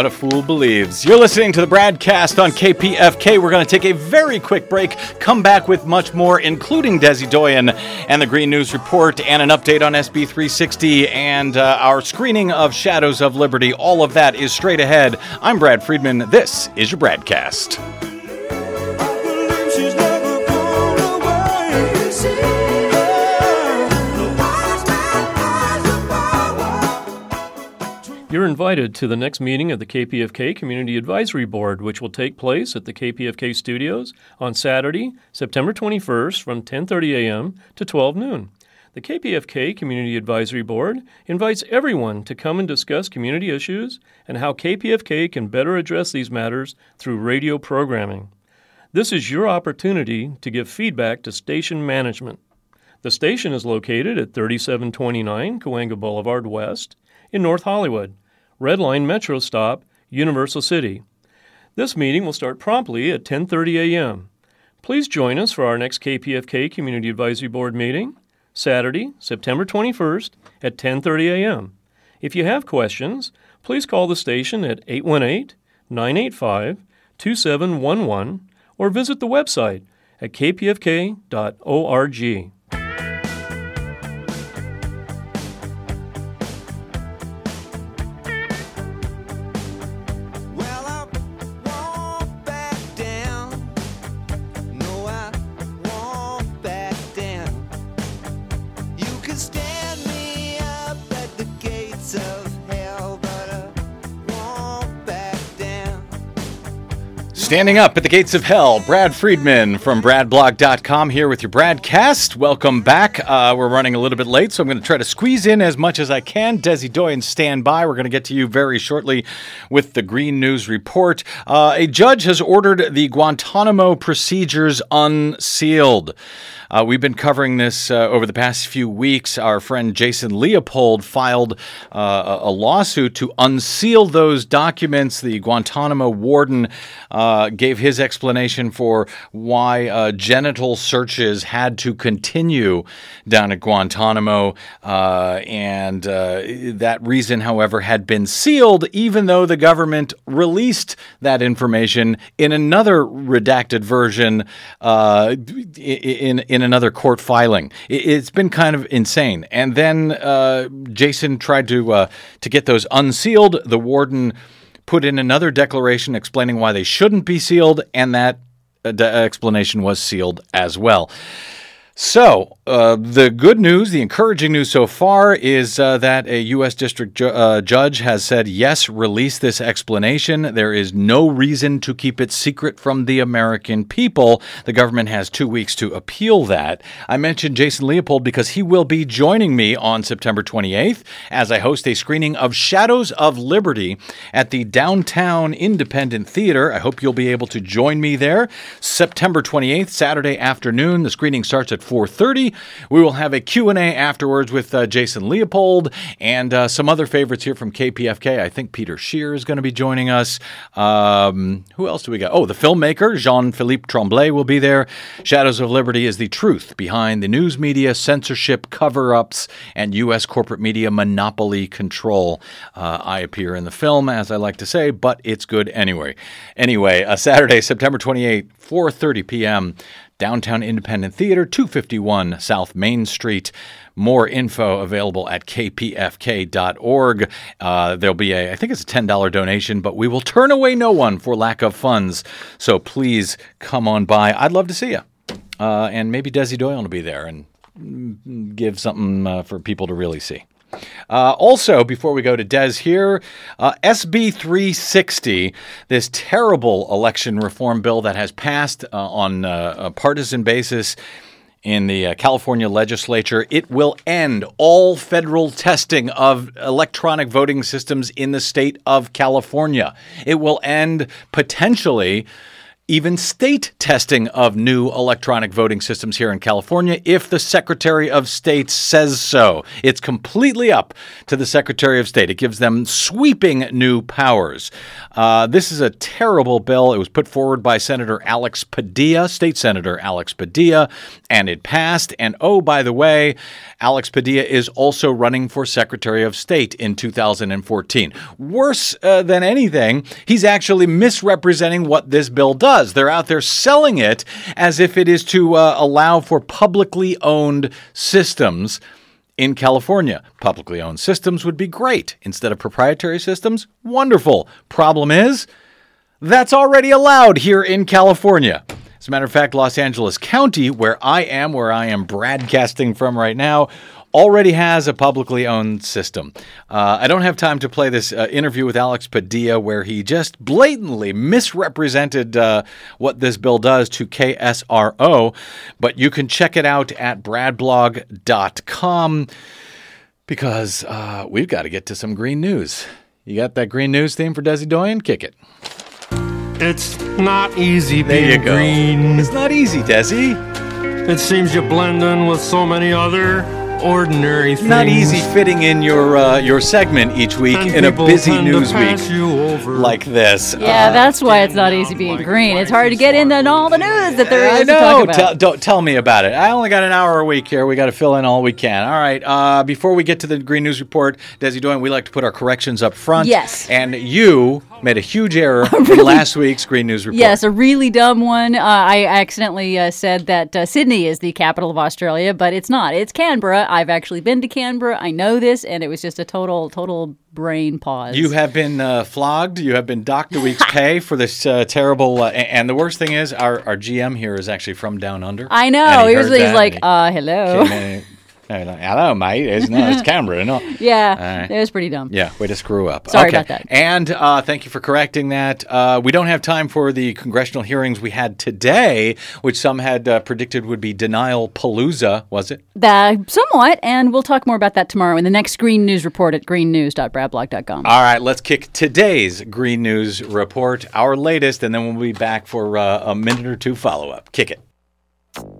What a fool believes. You're listening to the Bradcast on KPFK. We're going to take a very quick break, come back with much more, including Desi Doyen and the Green News Report, and an update on SB 360 and uh, our screening of Shadows of Liberty. All of that is straight ahead. I'm Brad Friedman. This is your Bradcast. You're invited to the next meeting of the KPFK Community Advisory Board, which will take place at the KPFK studios on Saturday, September 21st from 10:30 a.m. to 12 noon. The KPFK Community Advisory Board invites everyone to come and discuss community issues and how KPFK can better address these matters through radio programming. This is your opportunity to give feedback to station management. The station is located at 3729 Cahuenga Boulevard West in North Hollywood, Red Line Metro stop, Universal City. This meeting will start promptly at 10:30 a.m. Please join us for our next KPFK Community Advisory Board meeting, Saturday, September 21st at 10:30 a.m. If you have questions, please call the station at 818-985-2711 or visit the website at kpfk.org. Standing up at the gates of hell, Brad Friedman from BradBlog.com here with your Bradcast. Welcome back. Uh, we're running a little bit late, so I'm going to try to squeeze in as much as I can. Desi Doyen, stand by. We're going to get to you very shortly with the Green News Report. Uh, a judge has ordered the Guantanamo procedures unsealed. Uh, we've been covering this uh, over the past few weeks. Our friend Jason Leopold filed uh, a lawsuit to unseal those documents. The Guantanamo warden uh, gave his explanation for why uh, genital searches had to continue down at Guantanamo, uh, and that reason, however, had been sealed, even though the government released that information in another redacted version uh, in in another court filing. It, it's been kind of insane. And then uh, Jason tried to uh, to get those unsealed. The warden put in another declaration explaining why they shouldn't be sealed, and that uh, explanation was sealed as well. So, uh, the good news, the encouraging news so far is uh, that a U.S. District ju- uh, judge has said, yes, release this explanation. There is no reason to keep it secret from the American people. The government has two weeks to appeal that. I mentioned Jason Leopold because he will be joining me on September 28th as I host a screening of Shadows of Liberty at the Downtown Independent Theater. I hope you'll be able to join me there. September 28th, Saturday afternoon. The screening starts at 4:30. We will have a Q&A afterwards with uh, Jason Leopold and uh, some other favorites here from KPFK. I think Peter Shear is going to be joining us. Um, who else do we got? Oh, the filmmaker Jean-Philippe Tremblay will be there. Shadows of Liberty is the truth behind the news media censorship, cover-ups, and U.S. corporate media monopoly control. Uh, I appear in the film, as I like to say, but it's good anyway. Anyway, uh, Saturday, September 28th, 4:30 p.m. Downtown Independent Theater, 251 South Main Street. More info available at kpfk.org. Uh, there'll be a, I think it's a $10 donation, but we will turn away no one for lack of funds. So please come on by. I'd love to see you. Uh, and maybe Desi Doyen will be there and give something uh, for people to really see. Uh, also, before we go to Des here, uh, SB 360, this terrible election reform bill that has passed uh, on uh, a partisan basis in the uh, California legislature, it will end all federal testing of electronic voting systems in the state of California. It will end potentially even state testing of new electronic voting systems here in California if the Secretary of State says so. It's completely up to the Secretary of State. It gives them sweeping new powers. Uh, this is a terrible bill. It was put forward by Senator Alex Padilla, State Senator Alex Padilla, and it passed. And oh, by the way, Alex Padilla is also running for Secretary of State in 2014. Worse uh, than anything, he's actually misrepresenting what this bill does. They're out there selling it as if it is to uh, allow for publicly owned systems in California. Publicly owned systems would be great. Instead of proprietary systems, wonderful. Problem is, that's already allowed here in California. As a matter of fact, Los Angeles County, where I am, where I am broadcasting from right now, already has a publicly owned system. Uh, I don't have time to play this uh, interview with Alex Padilla where he just blatantly misrepresented uh, what this bill does to KSRO, but you can check it out at bradblog.com because uh, we've got to get to some green news. You got that green news theme for Desi Doyen? Kick it. It's not easy There being you go. green. It's not easy, Desi. It seems you blend in with so many other ordinary things. Not easy fitting in your uh, your segment each week And in a busy news week pass you over. like this. Yeah, Uh, that's why it's not easy being green. It's hard to get in on all the news that there is I is to talk know. about. Tell, don't tell me about it. I only got an hour a week here. We got to fill in all we can. All right. Uh, before we get to the Green News Report, Desi Doyen, we like to put our corrections up front. Yes. And you made a huge error (laughs) in last week's Green News Report. Yes, a really dumb one. Uh, I accidentally uh, said that uh, Sydney is the capital of Australia, but it's not. It's Canberra. I've actually been to Canberra. I know this, and it was just a total, total brain pause. You have been uh, flogged. You have been docked a week's (laughs) pay for this uh, terrible. Uh, and the worst thing is, our, our GM here is actually from down under. I know. he He was, he's like, uh, hello. He came in and- and, Hello, mate. It's, no, it's Canberra. No. (laughs) yeah, it was pretty dumb. Yeah, way to screw up. Sorry Okay. about that. And uh, thank you for correcting that. Uh, we don't have time for the congressional hearings we had today, which some had uh, predicted would be denial palooza. Was it? That somewhat, and we'll talk more about that tomorrow in the next Green News report at greennews.bradblog.com. All right, let's kick today's Green News report, our latest, and then we'll be back for uh, a minute or two follow up. Kick it.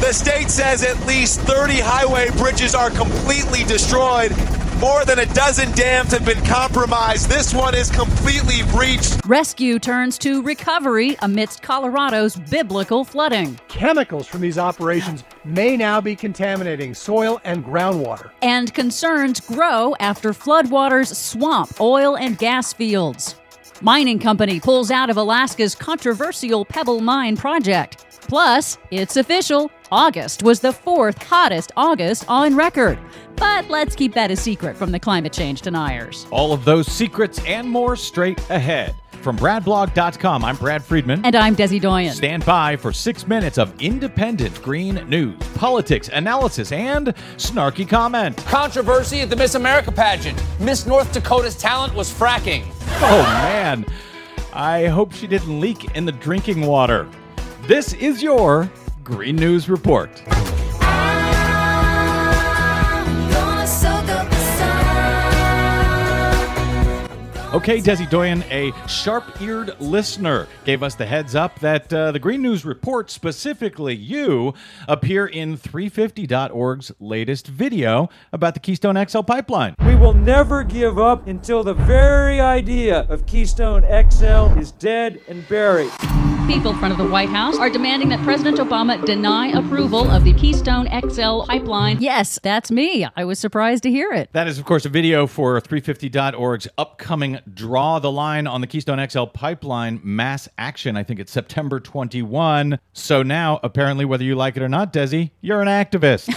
The state says at least 30 highway bridges are completely destroyed. More than a dozen dams have been compromised. This one is completely breached. Rescue turns to recovery amidst Colorado's biblical flooding. Chemicals from these operations may now be contaminating soil and groundwater. And concerns grow after floodwaters swamp oil and gas fields. Mining company pulls out of Alaska's controversial Pebble Mine project. Plus, it's official August was the fourth hottest August on record. But let's keep that a secret from the climate change deniers. All of those secrets and more straight ahead. From BradBlog.com, I'm Brad Friedman. And I'm Desi Doyen. Stand by for six minutes of independent green news, politics, analysis, and snarky comment. Controversy at the Miss America pageant. Miss North Dakota's talent was fracking. Oh man, I hope she didn't leak in the drinking water. This is your Green News Report. Okay, Desi Doyen, a sharp eared listener, gave us the heads up that uh, the Green News Report, specifically you, appear in 350.org's latest video about the Keystone XL pipeline. We will never give up until the very idea of Keystone XL is dead and buried. People in front of the White House are demanding that President Obama deny approval of the Keystone XL pipeline. Yes, that's me. I was surprised to hear it. That is, of course, a video for 350.org's upcoming Draw the Line on the Keystone XL pipeline mass action. I think it's September 21. So now, apparently, whether you like it or not, Desi, you're an activist.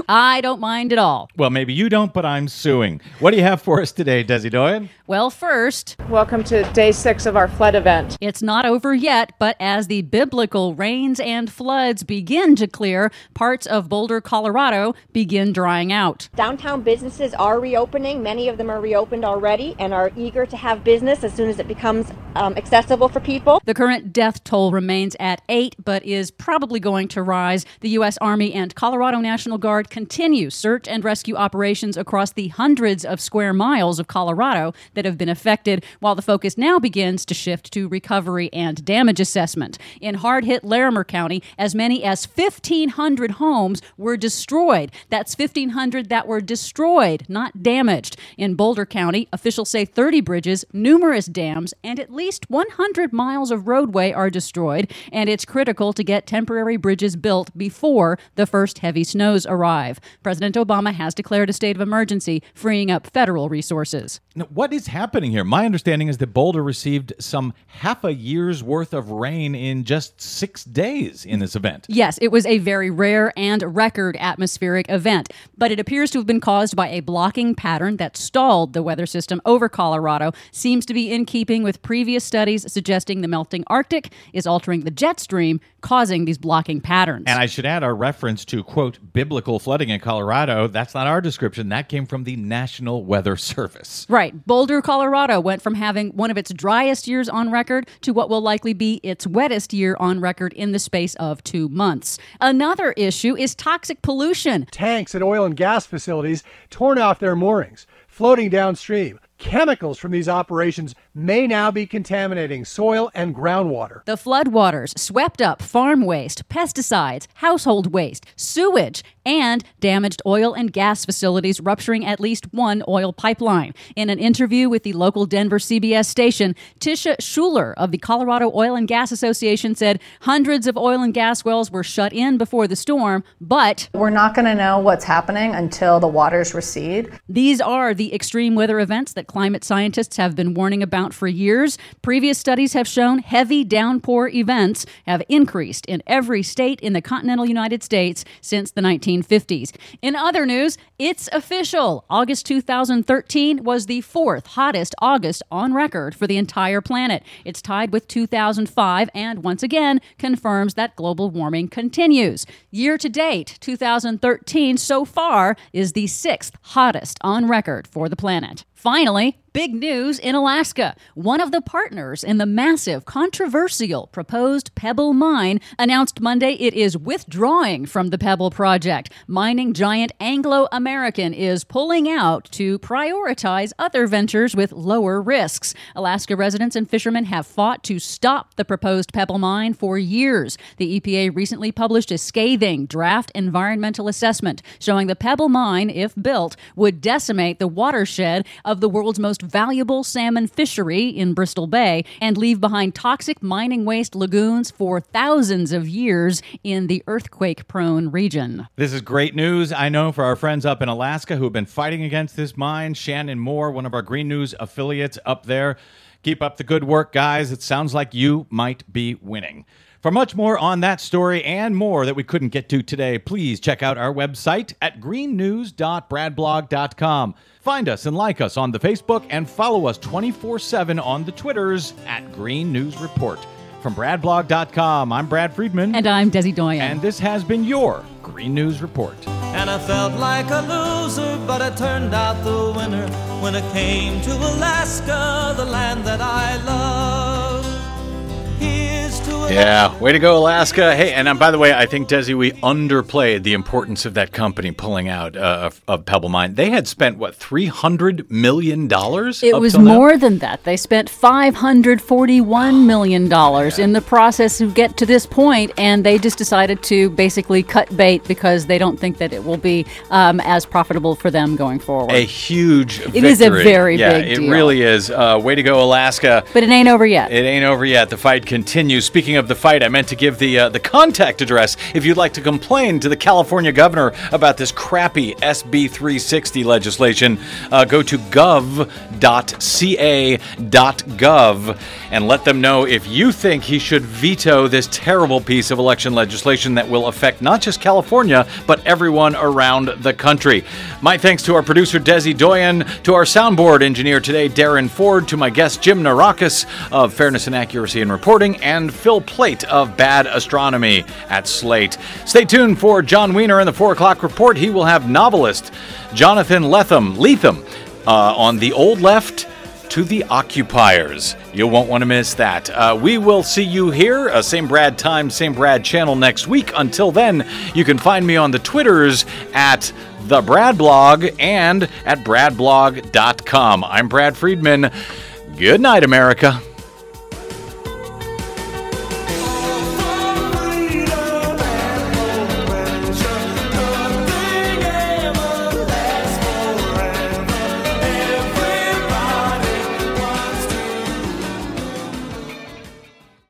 (laughs) I don't mind at all. well, maybe you don't, but I'm suing. What do you have for us today, Desi Doyen? Well, first, Welcome to day six of our flood event. it's not over yet, but as the biblical rains and floods begin to clear, parts of Boulder, Colorado begin drying out. Downtown businesses are reopening. Many of them are reopened already and are eager to have business as soon as it becomes um, accessible for people. The current death toll remains at eight, but is probably going to rise. The U.S. Army and Colorado National Guard continue search and rescue operations across the hundreds of square miles of Colorado that have been affected, while the focus now begins to shift to recovery and damage assessment. In hard hit Larimer County, as many as 1,500 homes were destroyed. That's 1,500 that were destroyed, not damaged. In Boulder County, officials say 30 bridges, numerous dams, and at least 100 miles of roadway are destroyed, and it's critical to get temporary bridges built before the first heavy snows arrive. President Obama has declared a state of emergency, freeing up federal resources. Now, what is happening here? My understanding is that Boulder received some half a year's worth of rain in just six days in this event. Yes, it was a very rare and record atmospheric event, but it appears to have been caused by a blocking pattern that stalled the weather system over Colorado. Seems to be in keeping with previous studies suggesting the melting Arctic is altering the jet stream, causing these blocking patterns. And I should add our reference to, quote, biblical flooding in Colorado. That's not our description. That came from the National Weather (laughs) Service. Right. Boulder, Colorado went from having one of its driest years on record to what will likely be its wettest year on record in the space of two months. Another issue is toxic pollution. Tanks at oil and gas facilities torn off their moorings, floating downstream. Chemicals from these operations may now be contaminating soil and groundwater. The floodwaters swept up farm waste, pesticides, household waste, sewage, and damaged oil and gas facilities, rupturing at least one oil pipeline. In an interview with the local Denver CBS station, Tisha Schuller of the Colorado Oil and Gas Association said hundreds of oil and gas wells were shut in before the storm, but We're not going to know what's happening until the waters recede. These are the extreme weather events that climate scientists have been warning about for years. Previous studies have shown heavy downpour events have increased in every state in the continental United States since the 1950s. In other news, it's official. August 2013 was the fourth hottest August on record for the entire planet. It's tied with 2005 and once again confirms that global warming continues. Year to date, 2013 so far is the sixth hottest on record for the planet. Finally, big news in Alaska. One of the partners in the massive, controversial proposed Pebble mine announced Monday it is withdrawing from the Pebble project. Mining giant Anglo American is pulling out to prioritize other ventures with lower risks. Alaska residents and fishermen have fought to stop the proposed Pebble mine for years. The EPA recently published a scathing draft environmental assessment showing the Pebble mine, if built, would decimate the watershed of the world's most valuable salmon fishery in Bristol Bay and leave behind toxic mining waste lagoons for thousands of years in the earthquake prone region. This is great news, I know, for our friends up in Alaska who have been fighting against this mine. Shannon Moore, one of our Green News affiliates up there. Keep up the good work, guys. It sounds like you might be winning. For much more on that story and more that we couldn't get to today, please check out our website at greennews.bradblog.com. Find us and like us on the Facebook and follow us 24 7 on the Twitters at Green News Report. From bradblog.com, I'm Brad Friedman. And I'm Desi Doyen. And this has been your Green News Report. And I felt like a loser, but I turned out the winner when it came to Alaska, the land that I love. Yeah, way to go, Alaska. Hey, and um, by the way, I think, Desi, we underplayed the importance of that company pulling out uh, of, of Pebble Mine. They had spent, what, $300 million? It up was till now? more than that. They spent $541 (sighs) million in the process to get to this point, and they just decided to basically cut bait because they don't think that it will be um, as profitable for them going forward. A huge It is a victory. very yeah, big it deal. really is. Uh, way to go, Alaska. but it ain't over yet. It ain't over yet. The fight continues. Speaking of the fight, I meant to give the uh, the contact address if you'd like to complain to the California governor about this crappy SB 360 legislation. Uh, go to gov.ca.gov and let them know if you think he should veto this terrible piece of election legislation that will affect not just California but everyone around the country. My thanks to our producer Desi Doyen, to our soundboard engineer today Darren Ford, to my guest Jim Naureckas of Fairness and Accuracy in Reporting, and Phil Plait of Bad Astronomy at Slate. Stay tuned for Jon Wiener in the 4 o'clock report. He will have novelist Jonathan Lethem, Letham uh, on the old left to the occupiers. You won't want to miss that. Uh, we will see you here, uh, same Brad time, same Brad channel next week. Until then, you can find me on the Twitters at the Brad Blog and at bradblog.com. I'm Brad Friedman. Good night, America.